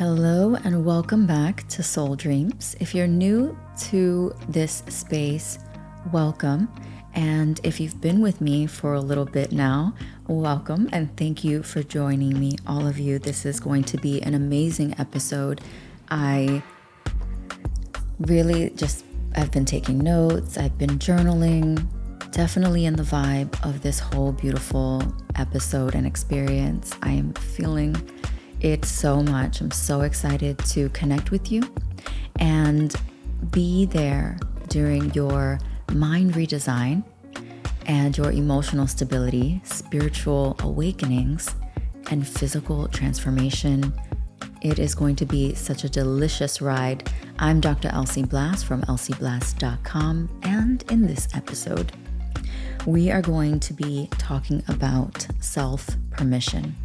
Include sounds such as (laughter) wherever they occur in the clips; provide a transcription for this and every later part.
Hello, and welcome back to Soul Dreams. If you're new to this space, welcome. And if you've been with me for a little bit now, welcome and thank you for joining me, all of you. This is going to be an amazing episode. I really just I've been taking notes, I've been journaling, definitely in the vibe of this whole beautiful episode and experience. I am feeling it so much. I'm so excited to connect with you and be there during your mind redesign and your emotional stability, spiritual awakenings, and physical transformation. It is going to be such a delicious ride. I'm Dr. Elsie Blass from elsieblass.com, and in this episode, we are going to be talking about self permission.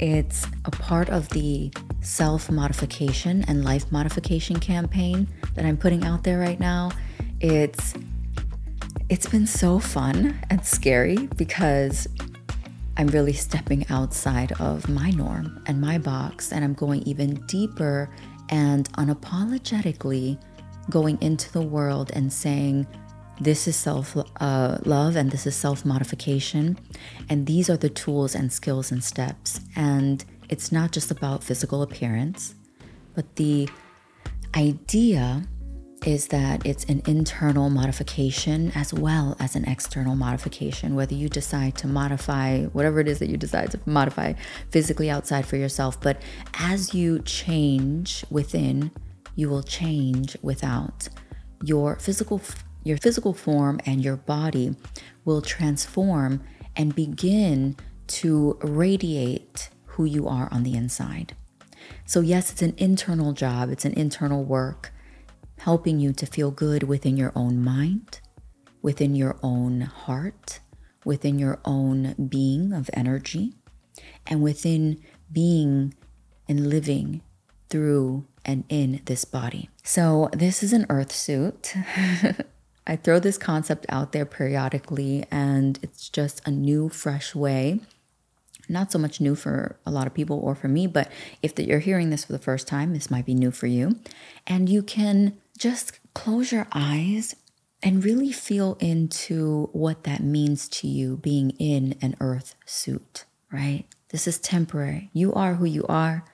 It's a part of the self modification and life modification campaign that I'm putting out there right now. It's it's been so fun and scary because I'm really stepping outside of my norm and my box and I'm going even deeper and unapologetically going into the world and saying this is self uh, love and this is self modification. And these are the tools and skills and steps. And it's not just about physical appearance, but the idea is that it's an internal modification as well as an external modification. Whether you decide to modify whatever it is that you decide to modify physically outside for yourself, but as you change within, you will change without. Your physical your physical form and your body will transform and begin to radiate who you are on the inside. So, yes, it's an internal job, it's an internal work, helping you to feel good within your own mind, within your own heart, within your own being of energy, and within being and living through and in this body. So, this is an earth suit. (laughs) I throw this concept out there periodically, and it's just a new, fresh way. Not so much new for a lot of people or for me, but if you're hearing this for the first time, this might be new for you. And you can just close your eyes and really feel into what that means to you being in an earth suit, right? This is temporary. You are who you are.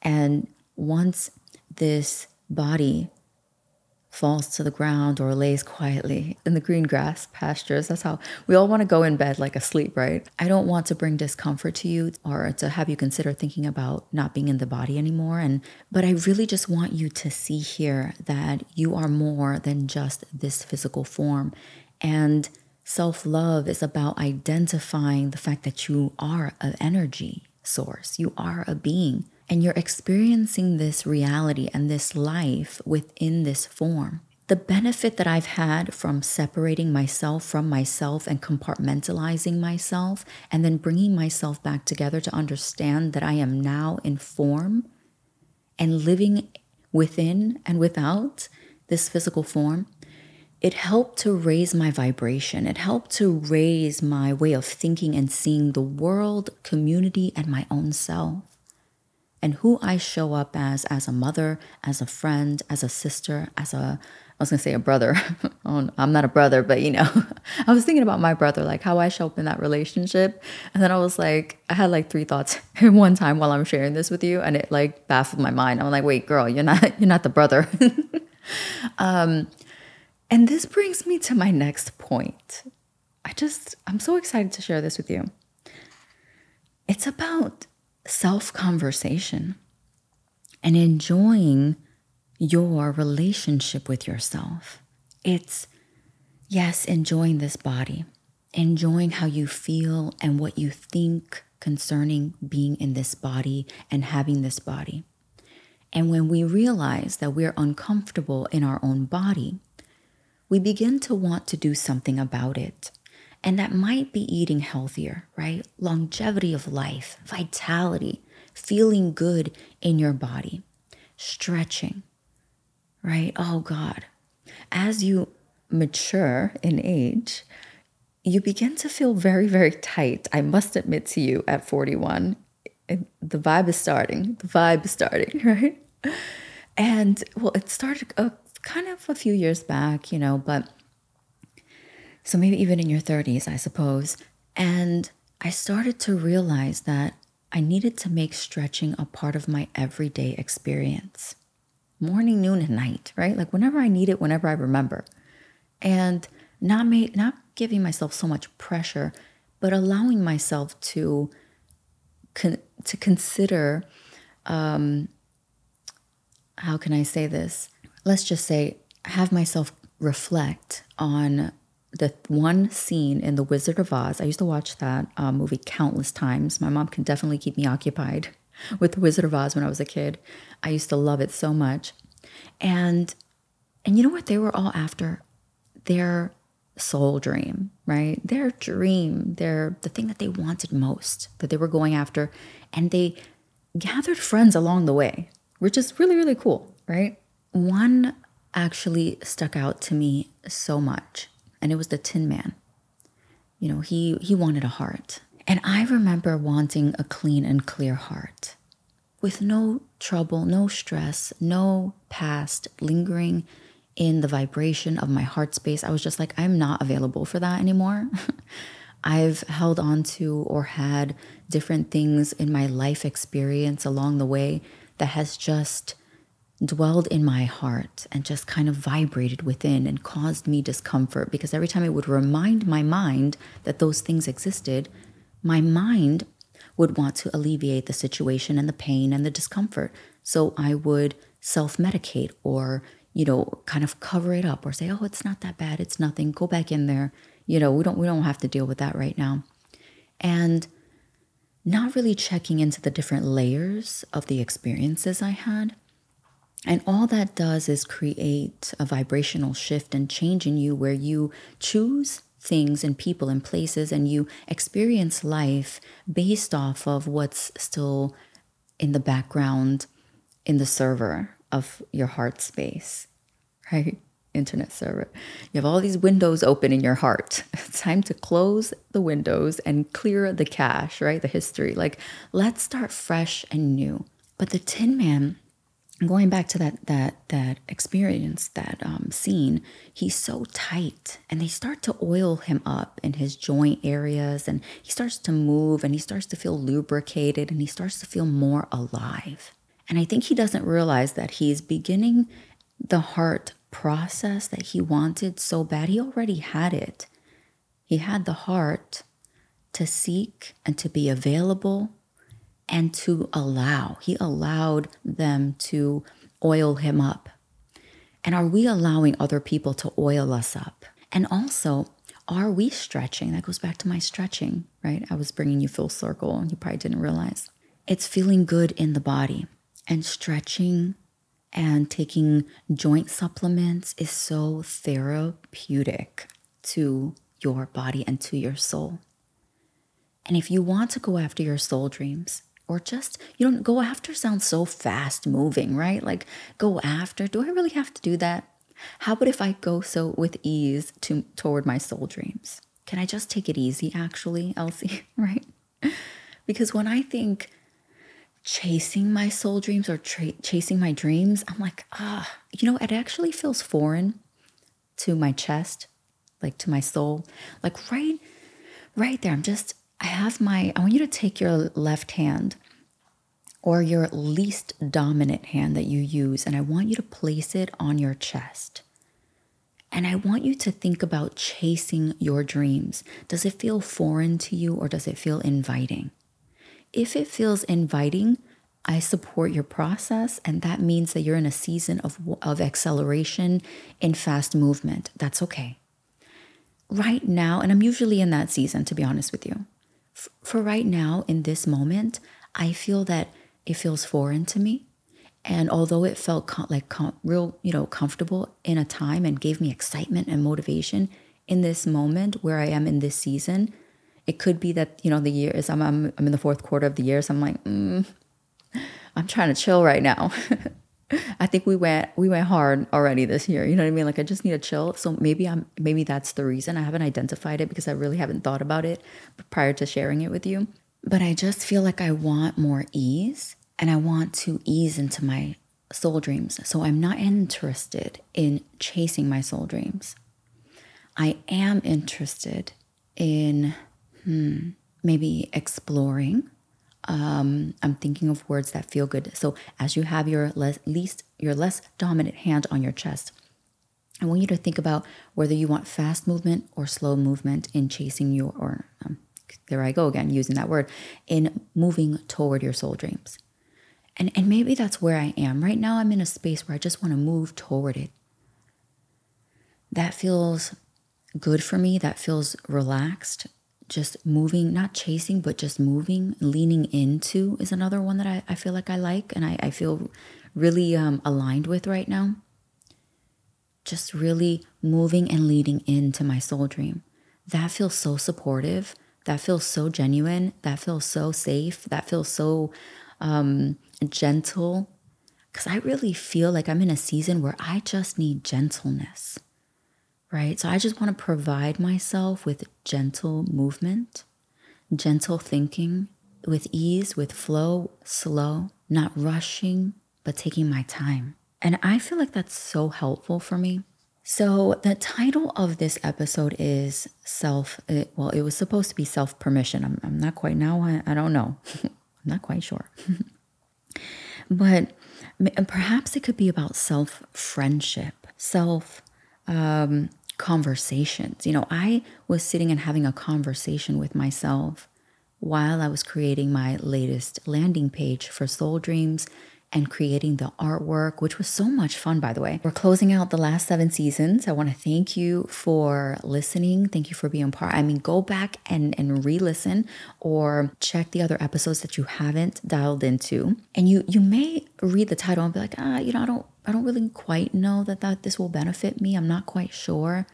And once this body falls to the ground or lays quietly in the green grass pastures. That's how we all want to go in bed like asleep, right? I don't want to bring discomfort to you or to have you consider thinking about not being in the body anymore and but I really just want you to see here that you are more than just this physical form and self-love is about identifying the fact that you are an energy source. You are a being and you're experiencing this reality and this life within this form. The benefit that I've had from separating myself from myself and compartmentalizing myself, and then bringing myself back together to understand that I am now in form and living within and without this physical form, it helped to raise my vibration. It helped to raise my way of thinking and seeing the world, community, and my own self and who I show up as, as a mother, as a friend, as a sister, as a, I was gonna say a brother. (laughs) Oh, I'm not a brother, but you know, (laughs) I was thinking about my brother, like how I show up in that relationship. And then I was like, I had like three thoughts (laughs) in one time while I'm sharing this with you. And it like baffled my mind. I'm like, wait, girl, you're not, you're not the brother. um, and this brings me to my next point. I just, I'm so excited to share this with you. It's about self conversation and enjoying your relationship with yourself. It's, yes, enjoying this body, enjoying how you feel and what you think concerning being in this body and having this body. And when we realize that we're uncomfortable in our own body, we begin to want to do something about it. And that might be eating healthier, right? Longevity of life, vitality, feeling good in your body, stretching, right? Oh God. As you mature in age, you begin to feel very, very tight. I must admit to you at 41, the vibe is starting. The vibe is starting, (laughs) right? And well, it started a, kind of a few years back, you know, but so maybe even in your 30s, I suppose. And I started to realize that I needed to make stretching a part of my everyday experience morning, noon, and night, right? Like whenever I need it, whenever I remember. And not make, not giving myself so much pressure, but allowing myself to con- to consider um, how can I say this? Let's just say have myself reflect on the one scene in The Wizard of Oz. I used to watch that uh, movie countless times. My mom can definitely keep me occupied (laughs) with The Wizard of Oz when I was a kid. I used to love it so much. And and you know what they were all after? Their soul dream, right? Their dream, their the thing that they wanted most, that they were going after, and they gathered friends along the way, which is really really cool, right? One actually stuck out to me so much, and it was the Tin Man. You know, he he wanted a heart. And I remember wanting a clean and clear heart with no trouble, no stress, no past lingering in the vibration of my heart space. I was just like, I'm not available for that anymore. (laughs) I've held on to or had different things in my life experience along the way that has just dwelled in my heart and just kind of vibrated within and caused me discomfort because every time it would remind my mind that those things existed, my mind would want to alleviate the situation and the pain and the discomfort. So I would self medicate or, you know, kind of cover it up or say, oh, it's not that bad. It's nothing. Go back in there. You know, we don't, we don't have to deal with that right now. And not really checking into the different layers of the experiences I had. And all that does is create a vibrational shift and change in you where you choose things and people and places and you experience life based off of what's still in the background in the server of your heart space, (laughs) right? Internet server. You have all these windows open in your heart. (laughs) It's time to close the windows and clear the cache, right? The history. Like, let's start fresh and new. But the Tin Man going back to that that that experience that um, scene he's so tight and they start to oil him up in his joint areas and he starts to move and he starts to feel lubricated and he starts to feel more alive. And i think he doesn't realize that he's beginning the heart process that he wanted so bad. He already had it. He had the heart to seek and to be available and to allow. He allowed them to oil him up. And are we allowing other people to oil us up? And also, are we stretching? That goes back to my stretching, right? I was bringing you full circle and you probably didn't realize. It's feeling good in the body and stretching and taking joint supplements is so therapeutic to your body and to your soul. And if you want to go after your soul dreams, or just you don't go after sounds so fast moving right? Like go after do i really have to do that? How about if i go so with ease to toward my soul dreams? Can i just take it easy actually (laughs) elsie right? Because when i think chasing my soul dreams or tra- chasing my dreams i'm like ah you know it actually feels foreign to my chest like to my soul. Like right right there i'm just I have my, I want you to take your left hand or your least dominant hand that you use, and I want you to place it on your chest. And I want you to think about chasing your dreams. Does it feel foreign to you or does it feel inviting? If it feels inviting, I support your process, and that means that you're in a season of, of acceleration in fast movement. That's okay. Right now, and I'm usually in that season, to be honest with you for right now, in this moment, I feel that it feels foreign to me. And although it felt com- like com- real, you know, comfortable in a time and gave me excitement and motivation in this moment where I am in this season, it could be that you know the year is I'm I'm, I'm in the fourth quarter of the year, so I'm like, mm, I'm trying to chill right now. (laughs) I think we went we went hard already this year. You know what I mean? Like I just need a chill. So maybe I'm maybe that's the reason I haven't identified it because I really haven't thought about it prior to sharing it with you. but I just feel like I want more ease and I want to ease into my soul dreams. So I'm not interested in chasing my soul dreams. I am interested in hmm, maybe exploring. Um, I'm thinking of words that feel good. So as you have your less, least your less dominant hand on your chest, I want you to think about whether you want fast movement or slow movement in chasing your or um, there I go again using that word in moving toward your soul dreams. And and maybe that's where I am. Right now I'm in a space where I just want to move toward it. That feels good for me. That feels relaxed. Just moving, not chasing, but just moving, leaning into is another one that I, I feel like I like and I, I feel really um, aligned with right now. Just really moving and leading into my soul dream. That feels so supportive that feels so genuine, that feels so safe, that feels so um, gentle. Because I really feel like I'm in a season where I just need gentleness, right? So I just want to provide myself with gentle movement, gentle thinking, with ease, with flow, slow, not rushing, but taking my time. And I feel like that's so helpful for me so, the title of this episode is Self, well, it was supposed to be Self Permission. I'm, I'm not quite now, I, I don't know. (laughs) I'm not quite sure. (laughs) but perhaps it could be about self friendship, self um, conversations. You know, I was sitting and having a conversation with myself while I was creating my latest landing page for Soul Dreams and creating the artwork, which was so much fun, by the way. We're closing out the last seven seasons. I want to thank you for listening. Thank you for being part. I mean, go back and, and re-listen or check the other episodes that you haven't dialed into. And you you may read the title and be like, ah, you know, I don't I don't really quite know that, that this will benefit me. I'm not quite sure.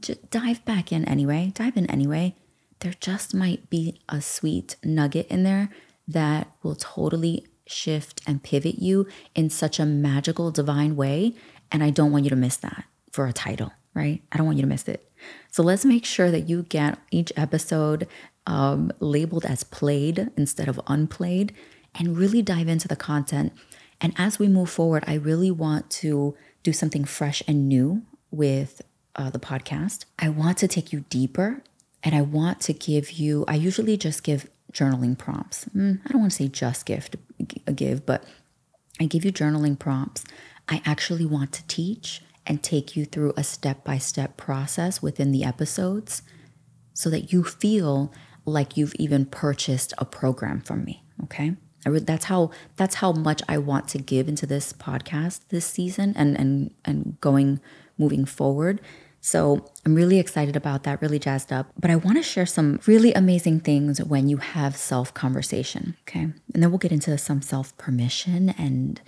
Just dive back in anyway. Dive in anyway. There just might be a sweet nugget in there that will totally shift and pivot you in such a magical, divine way. And I don't want you to miss that for a title, right? I don't want you to miss it. So let's make sure that you get each episode um, labeled as played instead of unplayed and really dive into the content. And as we move forward, I really want to do something fresh and new with uh, the podcast. I want to take you deeper and I want to give you, I usually just give journaling prompts. Mm, I don't want to say just gift a give, but I give you journaling prompts. I actually want to teach and take you through a step-by-step process within the episodes so that you feel like you've even purchased a program from me, okay? that's how that's how much I want to give into this podcast this season and and and going moving forward so I'm really excited about that, really jazzed up. But I want to share some really amazing things when you have self conversation. Okay. And then we'll get into some self permission. And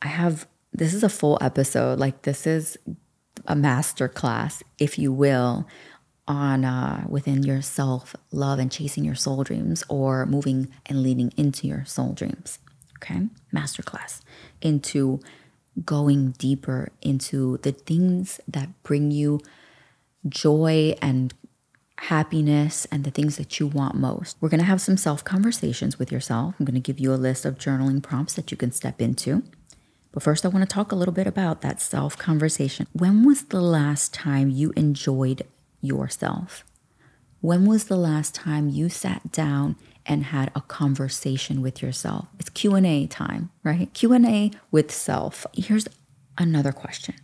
I have this is a full episode. Like, this is a master class, if you will, on uh, within your self love and chasing your soul dreams or moving and leading into your soul dreams. Okay. Masterclass into going deeper into the things that bring you joy and happiness and the things that you want most. We're going to have some self conversations with yourself. I'm going to give you a list of journaling prompts that you can step into. But first, I want to talk a little bit about that self conversation. When was the last time you enjoyed yourself? When was the last time you sat down and had a conversation with yourself. It's Q&A time, right? Q&A with self. Here's another question.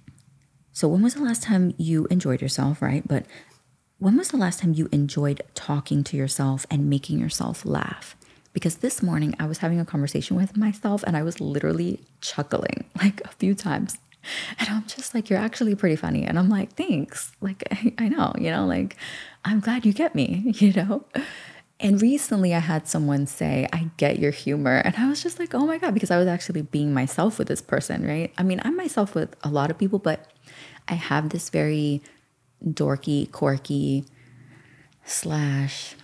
So when was the last time you enjoyed yourself, right? But when was the last time you enjoyed talking to yourself and making yourself laugh? Because this morning I was having a conversation with myself and I was literally chuckling (laughs) like a few times. And I'm just like, you're actually pretty funny. And I'm like, thanks. Like, I, (laughs) I know, you know, like, I'm glad you get me, (laughs) you know? And recently I had someone say, I get your humor. And I was just like, oh my God, because I was actually being myself with this person, right? I mean, I'm myself with a lot of people, but I have this very dorky, quirky, slash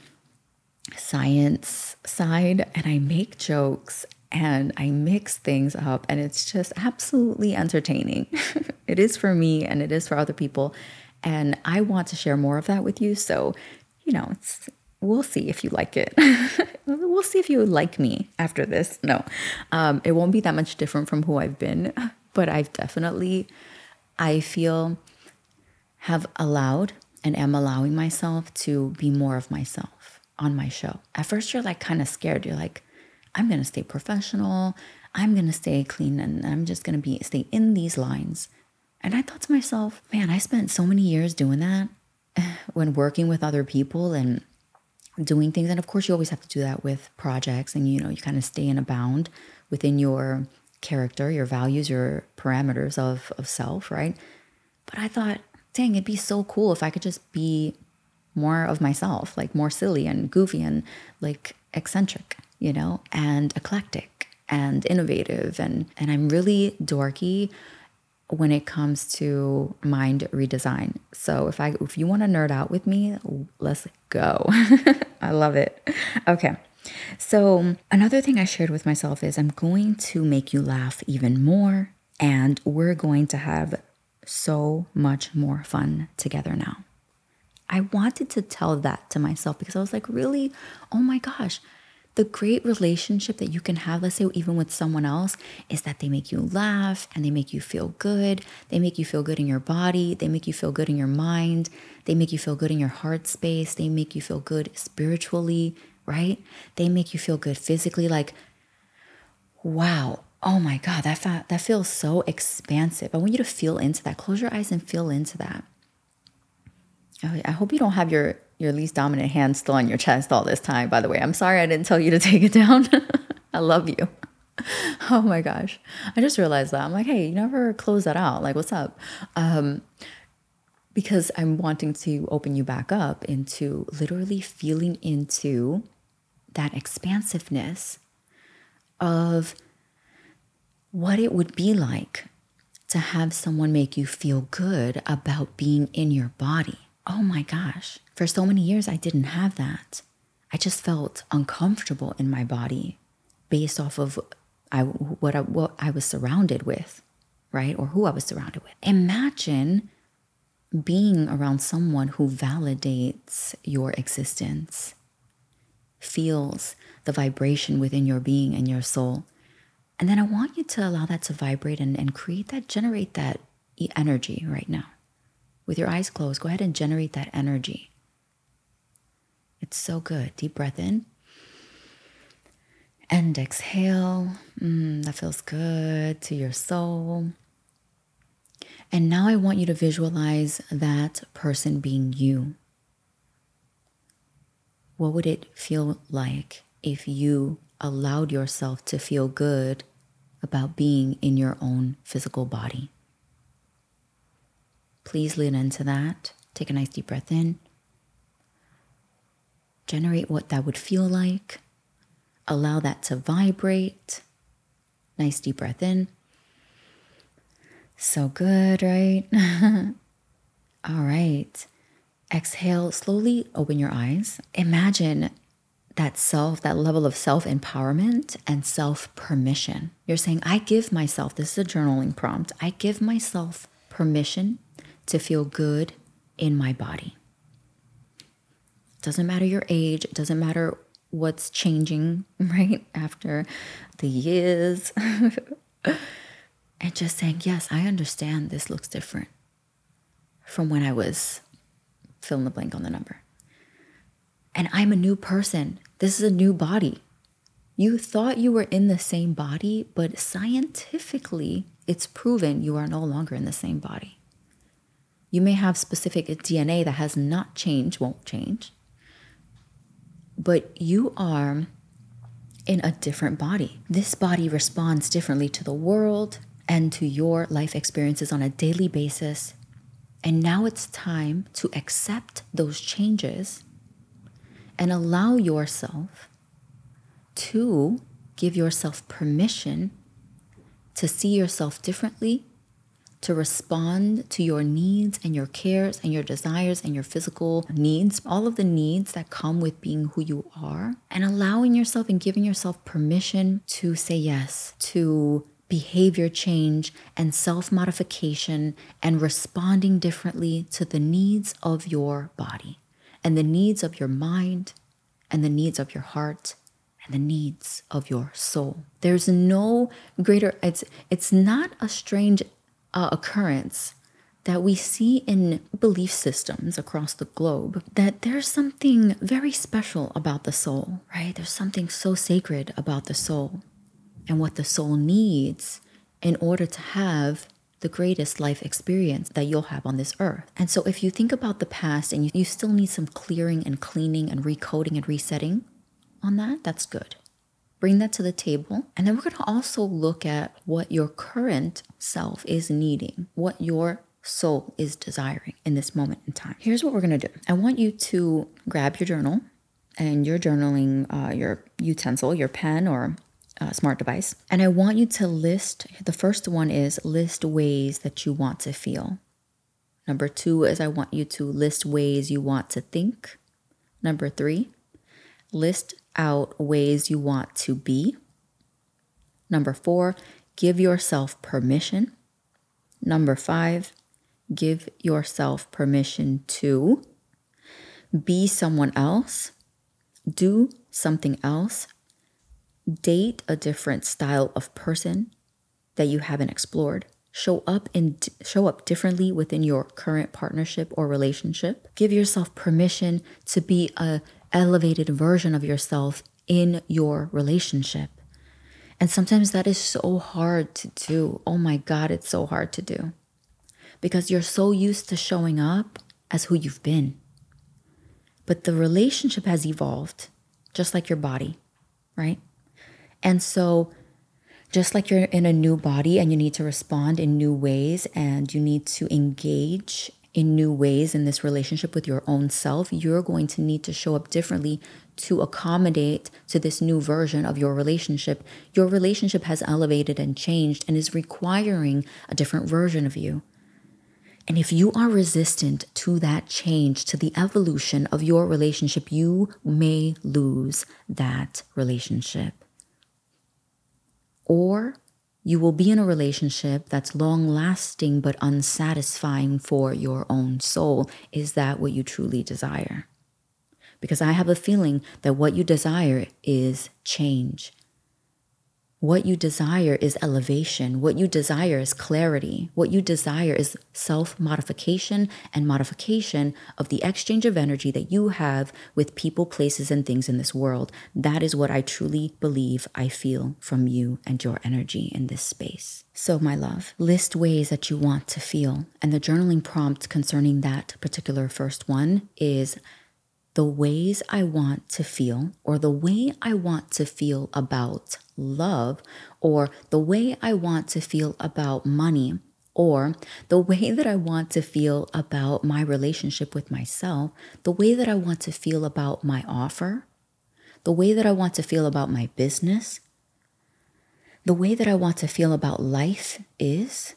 science side, and I make jokes and I mix things up, and it's just absolutely entertaining. (laughs) it is for me and it is for other people. And I want to share more of that with you. So, you know, it's we'll see if you like it. (laughs) we'll see if you like me after this. No, um, it won't be that much different from who I've been, (laughs) but I've definitely, I feel, have allowed and am allowing myself to be more of myself on my show. At first, you're like kind of scared. You're like, I'm gonna stay professional. I'm gonna stay clean, and I'm just gonna be stay in these lines. And I thought to myself, man, I spent so many years doing that (laughs) when working with other people and doing things. And of course, you always have to do that with projects, and you know, you kind of stay in a bound within your character, your values, your parameters of, of self, right? But I thought, dang, it'd be so cool if I could just be more of myself, like more silly and goofy and like eccentric, you know, and eclectic and innovative. And, and I'm really dorky when it comes to mind redesign. So if I if you want to nerd out with me, let's go. (laughs) I love it. Okay. So another thing I shared with myself is I'm going to make you laugh even more and we're going to have so much more fun together now. I wanted to tell that to myself because I was like, really? Oh my gosh, the great relationship that you can have, let's say even with someone else, is that they make you laugh and they make you feel good. They make you feel good in your body. They make you feel good in your mind. They make you feel good in your heart space. They make you feel good spiritually, right? They make you feel good physically. Like, wow, oh my God, that, fa- that feels so expansive. I want you to feel into that. Close your eyes and feel into that. I hope you don't have your your least dominant hand still on your chest all this time, by the way. I'm sorry I didn't tell you to (laughs) take it down. (laughs) I love you. (laughs) Oh my gosh. I just realized that. I'm like, hey, you never close that out. Like, what's up? Um, because I'm wanting to open you back up into literally feeling into that expansiveness of what it would be like to have someone make you feel good about being in your body oh my gosh, for so many years, I didn't have that. I just felt uncomfortable in my body based off of I, what, I, what I was surrounded with, right? Or who I was surrounded with. Imagine being around someone who validates your existence, feels the vibration within your being and your soul. And then I want you to allow that to vibrate and, and create that, generate that energy right now with your eyes closed, go ahead and generate that energy. It's so good. Deep breath in and exhale. Mm, that feels good to your soul. And now I want you to visualize that person being you. What would it feel like if you allowed yourself to feel good about being in your own physical body? Please lean into that. Take a nice deep breath in. Generate what that would feel like. Allow that to vibrate. Nice deep breath in. So good, right? (laughs) All right. Exhale, slowly open your eyes. Imagine that self, that level of self empowerment and self permission. You're saying, I give myself, this is a journaling prompt, I give myself permission to feel good in my body. Doesn't matter your age, it doesn't matter what's changing (laughs) right after the years. (laughs) and just saying, yes, I understand this looks different from when I was fill in the blank on the number. And I'm a new person. This is a new body. You thought you were in the same body, but scientifically, it's proven you are no longer in the same body. You may have specific DNA that has not changed, won't change, but you are in a different body. This body responds differently to the world and to your life experiences on a daily basis. And now it's time to accept those changes and allow yourself to give yourself permission to see yourself differently to respond to your needs and your cares and your desires and your physical needs, all of the needs that come with being who you are, and allowing yourself and giving yourself permission to say yes to behavior change and self modification and responding differently to the needs of your body and the needs of your mind and the needs of your heart and the needs of your soul. There's no greater it's it's not a strange uh, occurrence that we see in belief systems across the globe that there's something very special about the soul, right? There's something so sacred about the soul and what the soul needs in order to have the greatest life experience that you'll have on this earth. And so, if you think about the past and you, you still need some clearing and cleaning and recoding and resetting on that, that's good. Bring that to the table. And then we're going to also look at what your current self is needing, what your soul is desiring in this moment in time. Here's what we're going to do I want you to grab your journal and your journaling, uh, your utensil, your pen or uh, smart device. And I want you to list the first one is list ways that you want to feel. Number two is I want you to list ways you want to think. Number three, list out ways you want to be. Number four, give yourself permission. Number five, give yourself permission to be someone else, do something else, date a different style of person that you haven't explored, show up in show up differently within your current partnership or relationship. Give yourself permission to be a elevated version of yourself in your relationship. And sometimes that is so hard to do. Oh my God, it's so hard to do because you're so used to showing up as who you've been. But the relationship has evolved, just like your body, right? And so, just like you're in a new body and you need to respond in new ways and you need to engage in new ways in this relationship with your own self, you're going to need to show up differently to accommodate to this new version of your relationship. Your relationship has elevated and changed and is requiring a different version of you. And if you are resistant to that change, to the evolution of your relationship, you may lose that relationship. Or you will be in a relationship that's long lasting but unsatisfying for your own soul. Is that what you truly desire? Because I have a feeling that what you desire is change. What you desire is elevation. What you desire is clarity. What you desire is self modification and modification of the exchange of energy that you have with people, places, and things in this world. That is what I truly believe I feel from you and your energy in this space. So, my love, list ways that you want to feel. And the journaling prompt concerning that particular first one is the ways I want to feel, or the way I want to feel about love, or the way I want to feel about money, or the way that I want to feel about my relationship with myself, the way that I want to feel about my offer, the way that I want to feel about my business, the way that I want to feel about life is,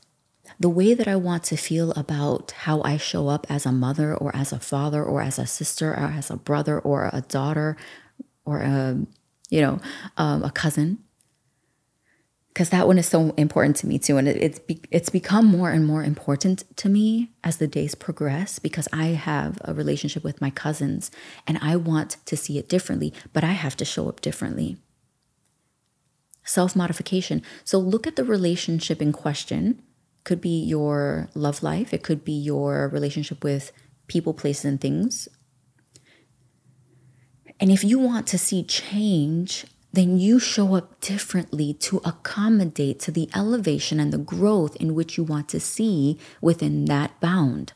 the way that I want to feel about how I show up as a mother or as a father or as a sister or as a brother or a daughter or a, you know, um, a cousin. Because that one is so important to me too, and it, it's be, it's become more and more important to me as the days progress. Because I have a relationship with my cousins, and I want to see it differently, but I have to show up differently. Self modification. So look at the relationship in question could be your love life, it could be your relationship with people, places, and things. And if you want to see change, then you show up differently to accommodate to the elevation and the growth in which you want to see within that bound.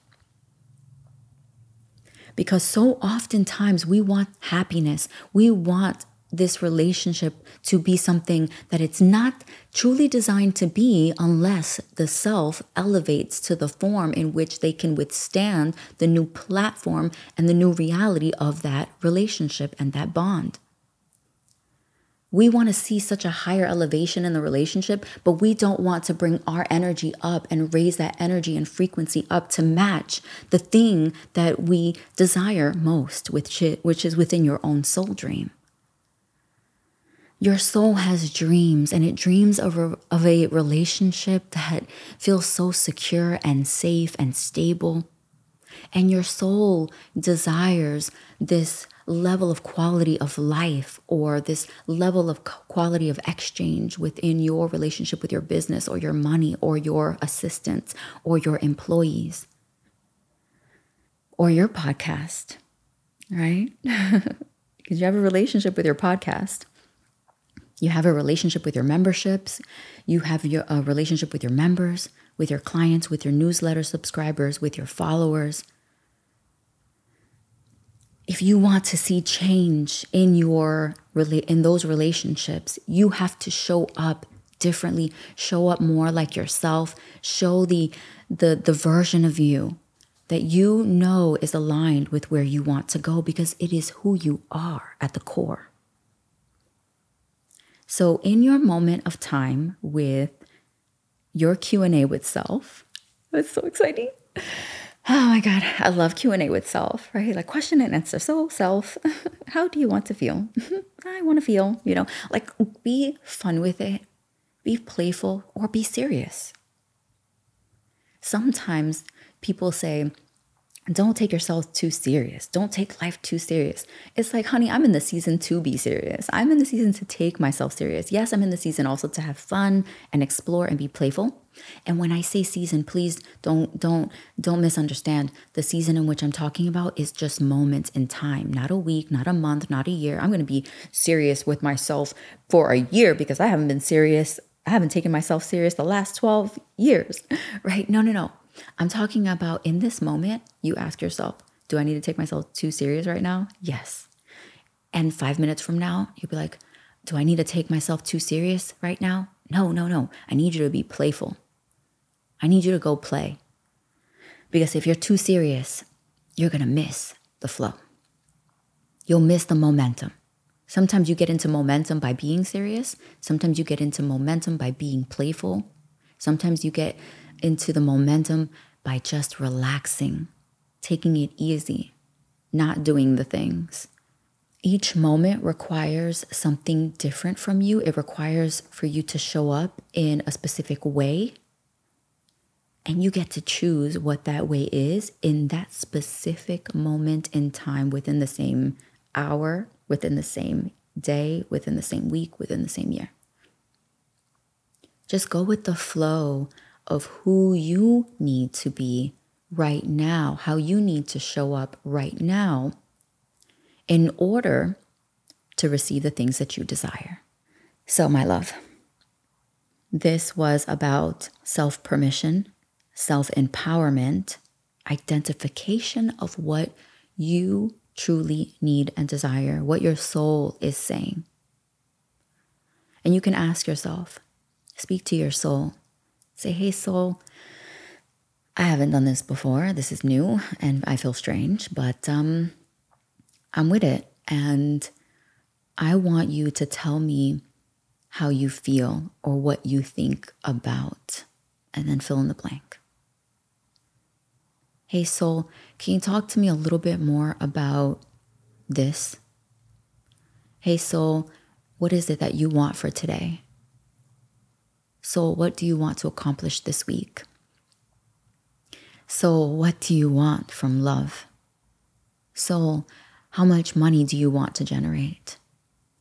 Because so oftentimes we want happiness, we want this relationship to be something that it's not truly designed to be unless the self elevates to the form in which they can withstand the new platform and the new reality of that relationship and that bond. We want to see such a higher elevation in the relationship, but we don't want to bring our energy up and raise that energy and frequency up to match the thing that we desire most, which is within your own soul dream. Your soul has dreams and it dreams of a, of a relationship that feels so secure and safe and stable. And your soul desires this level of quality of life or this level of quality of exchange within your relationship with your business or your money or your assistants or your employees or your podcast, right? (laughs) because you have a relationship with your podcast. You have a relationship with your memberships. You have your, a relationship with your members, with your clients, with your newsletter subscribers, with your followers if you want to see change in your in those relationships, you have to show up differently, show up more like yourself, show the the the version of you that you know is aligned with where you want to go because it is who you are at the core. So in your moment of time with your Q&A with self, (laughs) that's so exciting oh my god i love q&a with self right? Like question and answer. So self (laughs) how do you want to feel? Mm-hmm. I want to feel you know like be fun with it be playful or be serious. Sometimes people say don't take yourself too serious. Don't take life too serious. It's like, honey, I'm in the season to be serious. I'm in the season to take myself serious. Yes, I'm in the season also to have fun and explore and be playful. And when I say season, please don't don't don't misunderstand. The season in which I'm talking about is just moments in time, not a week, not a month, not a year. I'm going to be serious with myself for a year because I haven't been serious. I haven't taken myself serious the last 12 years. (laughs) Right? No, no, no. I'm talking about in this moment, you ask yourself, do I need to take myself too serious right now? Yes. And 5 minutes from now, you'll be like, do I need to take myself too serious right now? No, no, no. I need you to be playful. I need you to go play. Because if you're too serious, you're going to miss the flow. You'll miss the momentum. Sometimes you get into momentum by being serious. Sometimes you get into momentum by being playful. Sometimes you get into the momentum by just relaxing, taking it easy, not doing the things. Each moment requires something different from you. It requires for you to show up in a specific way and you get to choose what that way is in that specific moment in time within the same hour, within the same day, within the same week, within the same year. Just go with the flow of who you need to be right now, how you need to show up right now in order to receive the things that you desire. So, my love, this was about self permission self empowerment, identification of what you truly need and desire, what your soul is saying. And you can ask yourself, speak to your soul. Say, hey, soul, I haven't done this before. This is new and I feel strange, but um, I'm with it. And I want you to tell me how you feel or what you think about, and then fill in the blank. Hey, soul, can you talk to me a little bit more about this? Hey, soul, what is it that you want for today? Soul, what do you want to accomplish this week? Soul, what do you want from love? Soul, how much money do you want to generate?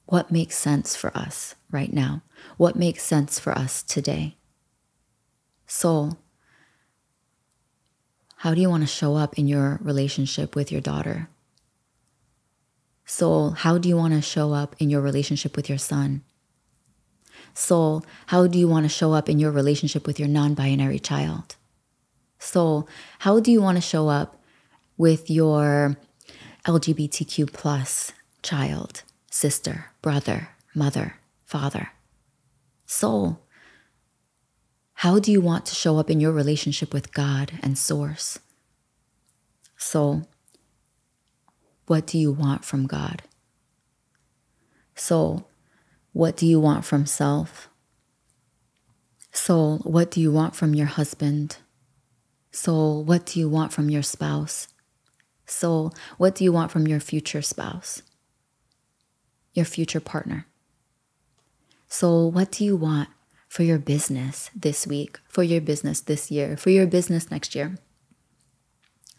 What makes sense for us right now? What makes sense for us today? Soul, how do you want to show up in your relationship with your daughter? Soul, how do you want to show up in your relationship with your son? Soul, how do you want to show up in your relationship with your non binary child? Soul, how do you want to show up with your LGBTQ plus child, sister, brother, mother, father? Soul, how do you want to show up in your relationship with God and Source? Soul, what do you want from God? Soul, what do you want from self? Soul, what do you want from your husband? Soul, what do you want from your spouse? Soul, what do you want from your future spouse? Your future partner? Soul, what do you want for your business this week, for your business this year, for your business next year.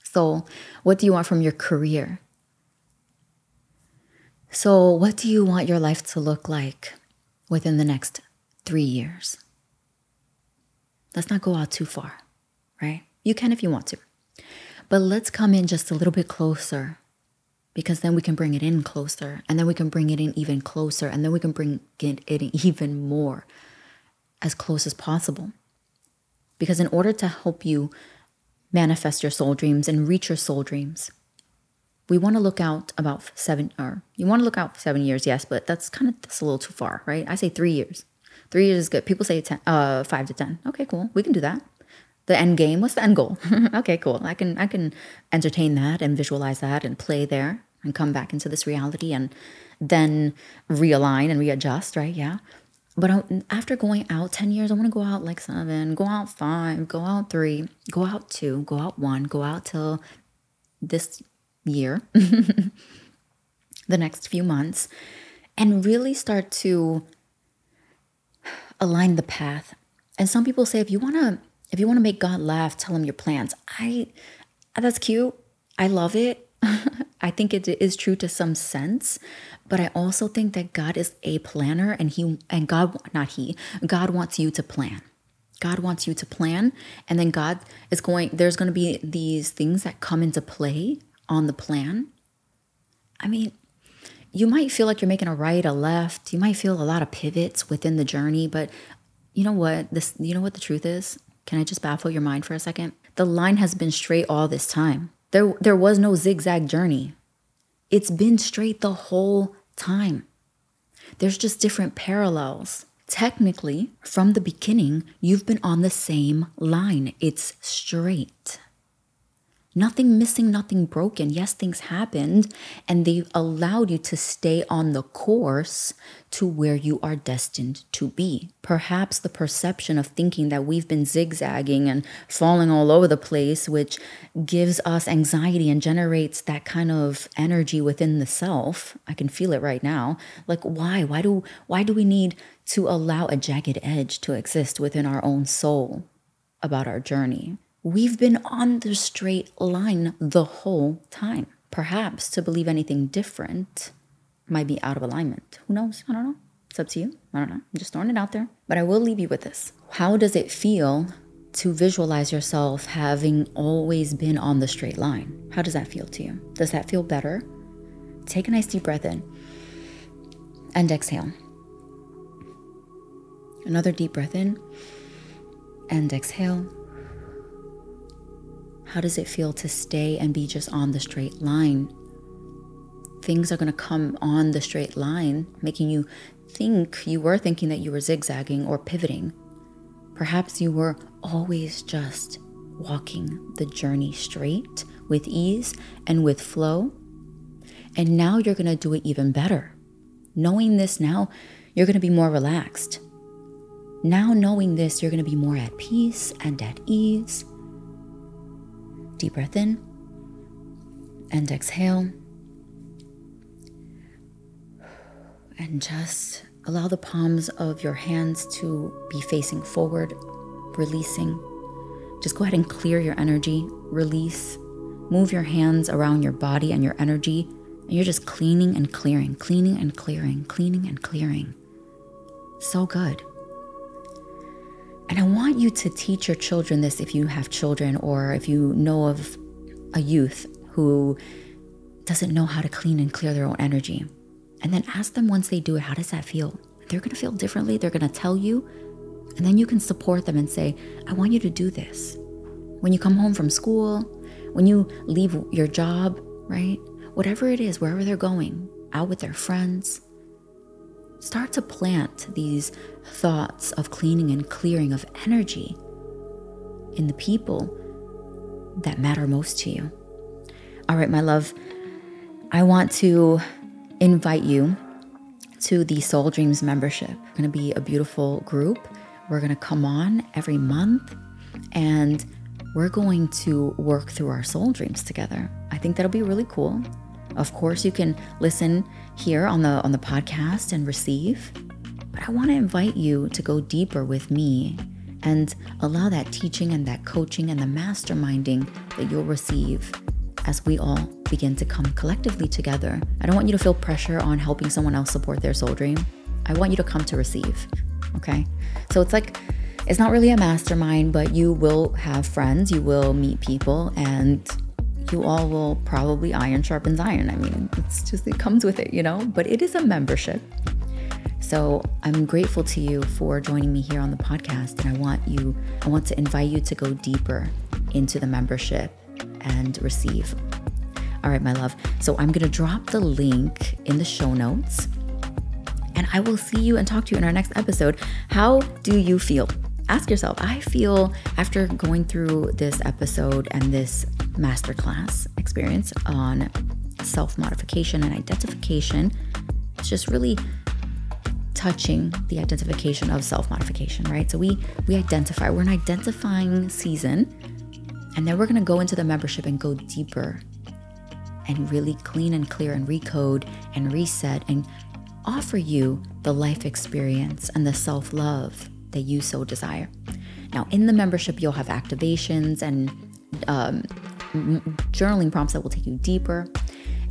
Soul, what do you want from your career? So, what do you want your life to look like within the next three years? Let's not go out too far, right? You can if you want to. But let's come in just a little bit closer because then we can bring it in closer and then we can bring it in even closer and then we can bring it in (laughs) even more as close as possible. Because in order to help you manifest your soul dreams and reach your soul dreams, we want to look out about seven or you want to look out seven years, yes, but that's kind of that's a little too far, right? I say three years. Three years is good. People say ten, uh, five to ten. Okay, cool. We can do that. The end game. What's the end goal? (laughs) okay, cool. I can I can entertain that and visualize that and play there and come back into this reality and then realign and readjust, right? Yeah. But after going out 10 years, I want to go out like seven, go out five, go out three, go out two, go out one, go out till this year, (laughs) the next few months, and really start to align the path. And some people say if you want to if you want to make God laugh, tell him your plans. I that's cute. I love it. (laughs) I think it is true to some sense, but I also think that God is a planner and he and God not he. God wants you to plan. God wants you to plan and then God is going there's going to be these things that come into play on the plan. I mean, you might feel like you're making a right, a left. You might feel a lot of pivots within the journey, but you know what? This you know what the truth is? Can I just baffle your mind for a second? The line has been straight all this time. There, there was no zigzag journey. It's been straight the whole time. There's just different parallels. Technically, from the beginning, you've been on the same line. It's straight. Nothing missing, nothing broken. Yes, things happened and they allowed you to stay on the course to where you are destined to be. Perhaps the perception of thinking that we've been zigzagging and falling all over the place, which gives us anxiety and generates that kind of energy within the self. I can feel it right now. Like why? Why do why do we need to allow a jagged edge to exist within our own soul about our journey? We've been on the straight line the whole time. Perhaps to believe anything different might be out of alignment. Who knows? I don't know. It's up to you. I don't know. I'm just throwing it out there. But I will leave you with this. How does it feel to visualize yourself having always been on the straight line? How does that feel to you? Does that feel better? Take a nice deep breath in and exhale. Another deep breath in and exhale. How does it feel to stay and be just on the straight line? Things are going to come on the straight line, making you think you were thinking that you were zigzagging or pivoting. Perhaps you were always just walking the journey straight with ease and with flow. And now you're going to do it even better. Knowing this now, you're going to be more relaxed. Now, knowing this, you're going to be more at peace and at ease. Deep breath in and exhale. And just allow the palms of your hands to be facing forward, releasing. Just go ahead and clear your energy, release. Move your hands around your body and your energy, and you're just cleaning and clearing, cleaning and clearing, cleaning and clearing. So good. And I want you to teach your children this if you have children or if you know of a youth who doesn't know how to clean and clear their own energy. And then ask them once they do it, how does that feel? They're gonna feel differently. They're gonna tell you. And then you can support them and say, I want you to do this. When you come home from school, when you leave your job, right? Whatever it is, wherever they're going, out with their friends, Start to plant these thoughts of cleaning and clearing of energy in the people that matter most to you. All right, my love, I want to invite you to the Soul Dreams membership. It's going to be a beautiful group. We're going to come on every month and we're going to work through our soul dreams together. I think that'll be really cool. Of course, you can listen here on the on the podcast and receive. But I want to invite you to go deeper with me and allow that teaching and that coaching and the masterminding that you'll receive as we all begin to come collectively together. I don't want you to feel pressure on helping someone else support their soul dream. I want you to come to receive. Okay. So it's like, it's not really a mastermind, but you will have friends, you will meet people, and you all will probably iron sharpens iron. I mean, it's just, it comes with it, you know? But it is a membership. So I'm grateful to you for joining me here on the podcast. And I want you, I want to invite you to go deeper into the membership and receive. All right, my love. So I'm going to drop the link in the show notes. And I will see you and talk to you in our next episode. How do you feel? Ask yourself. I feel after going through this episode and this masterclass experience on self modification and identification, it's just really touching the identification of self modification, right? So we we identify. We're in identifying season, and then we're gonna go into the membership and go deeper, and really clean and clear and recode and reset and offer you the life experience and the self love that you so desire. Now, in the membership, you'll have activations and um, journaling prompts that will take you deeper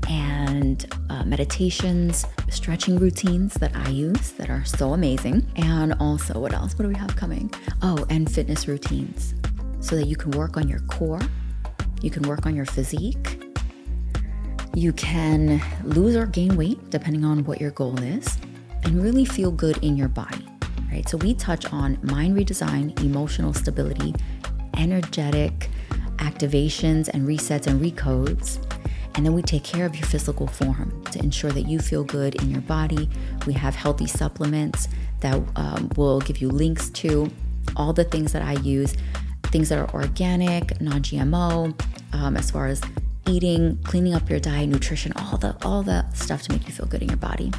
and uh, meditations, stretching routines that I use that are so amazing. And also, what else? What do we have coming? Oh, and fitness routines so that you can work on your core, you can work on your physique, you can lose or gain weight depending on what your goal is, and really feel good in your body. Right? So, we touch on mind redesign, emotional stability, energetic activations and resets and recodes and then we take care of your physical form to ensure that you feel good in your body. We have healthy supplements that um, will give you links to all the things that I use, things that are organic, non GMO, um, as far as eating, cleaning up your diet, nutrition, all the all the stuff to make you feel good in your body.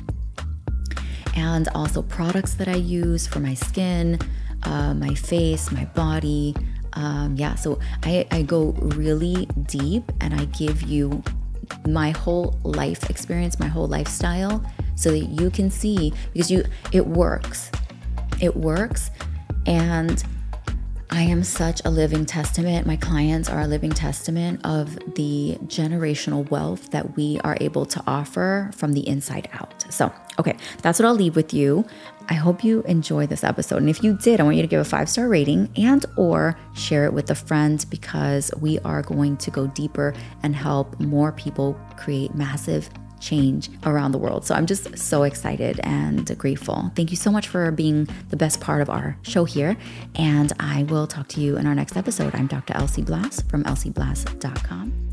And also products that I use for my skin, uh, my face, my body. Um, yeah, so I, I go really deep and I give you my whole life experience, my whole lifestyle, so that you can see because you it works. It works. And I am such a living testament. My clients are a living testament of the generational wealth that we are able to offer from the inside out. So, okay, that's what I'll leave with you. I hope you enjoy this episode. And if you did, I want you to give a five-star rating and or share it with a friend because we are going to go deeper and help more people create massive change around the world. So I'm just so excited and grateful. Thank you so much for being the best part of our show here. And I will talk to you in our next episode. I'm Dr. Elsie Blass from elsieblass.com.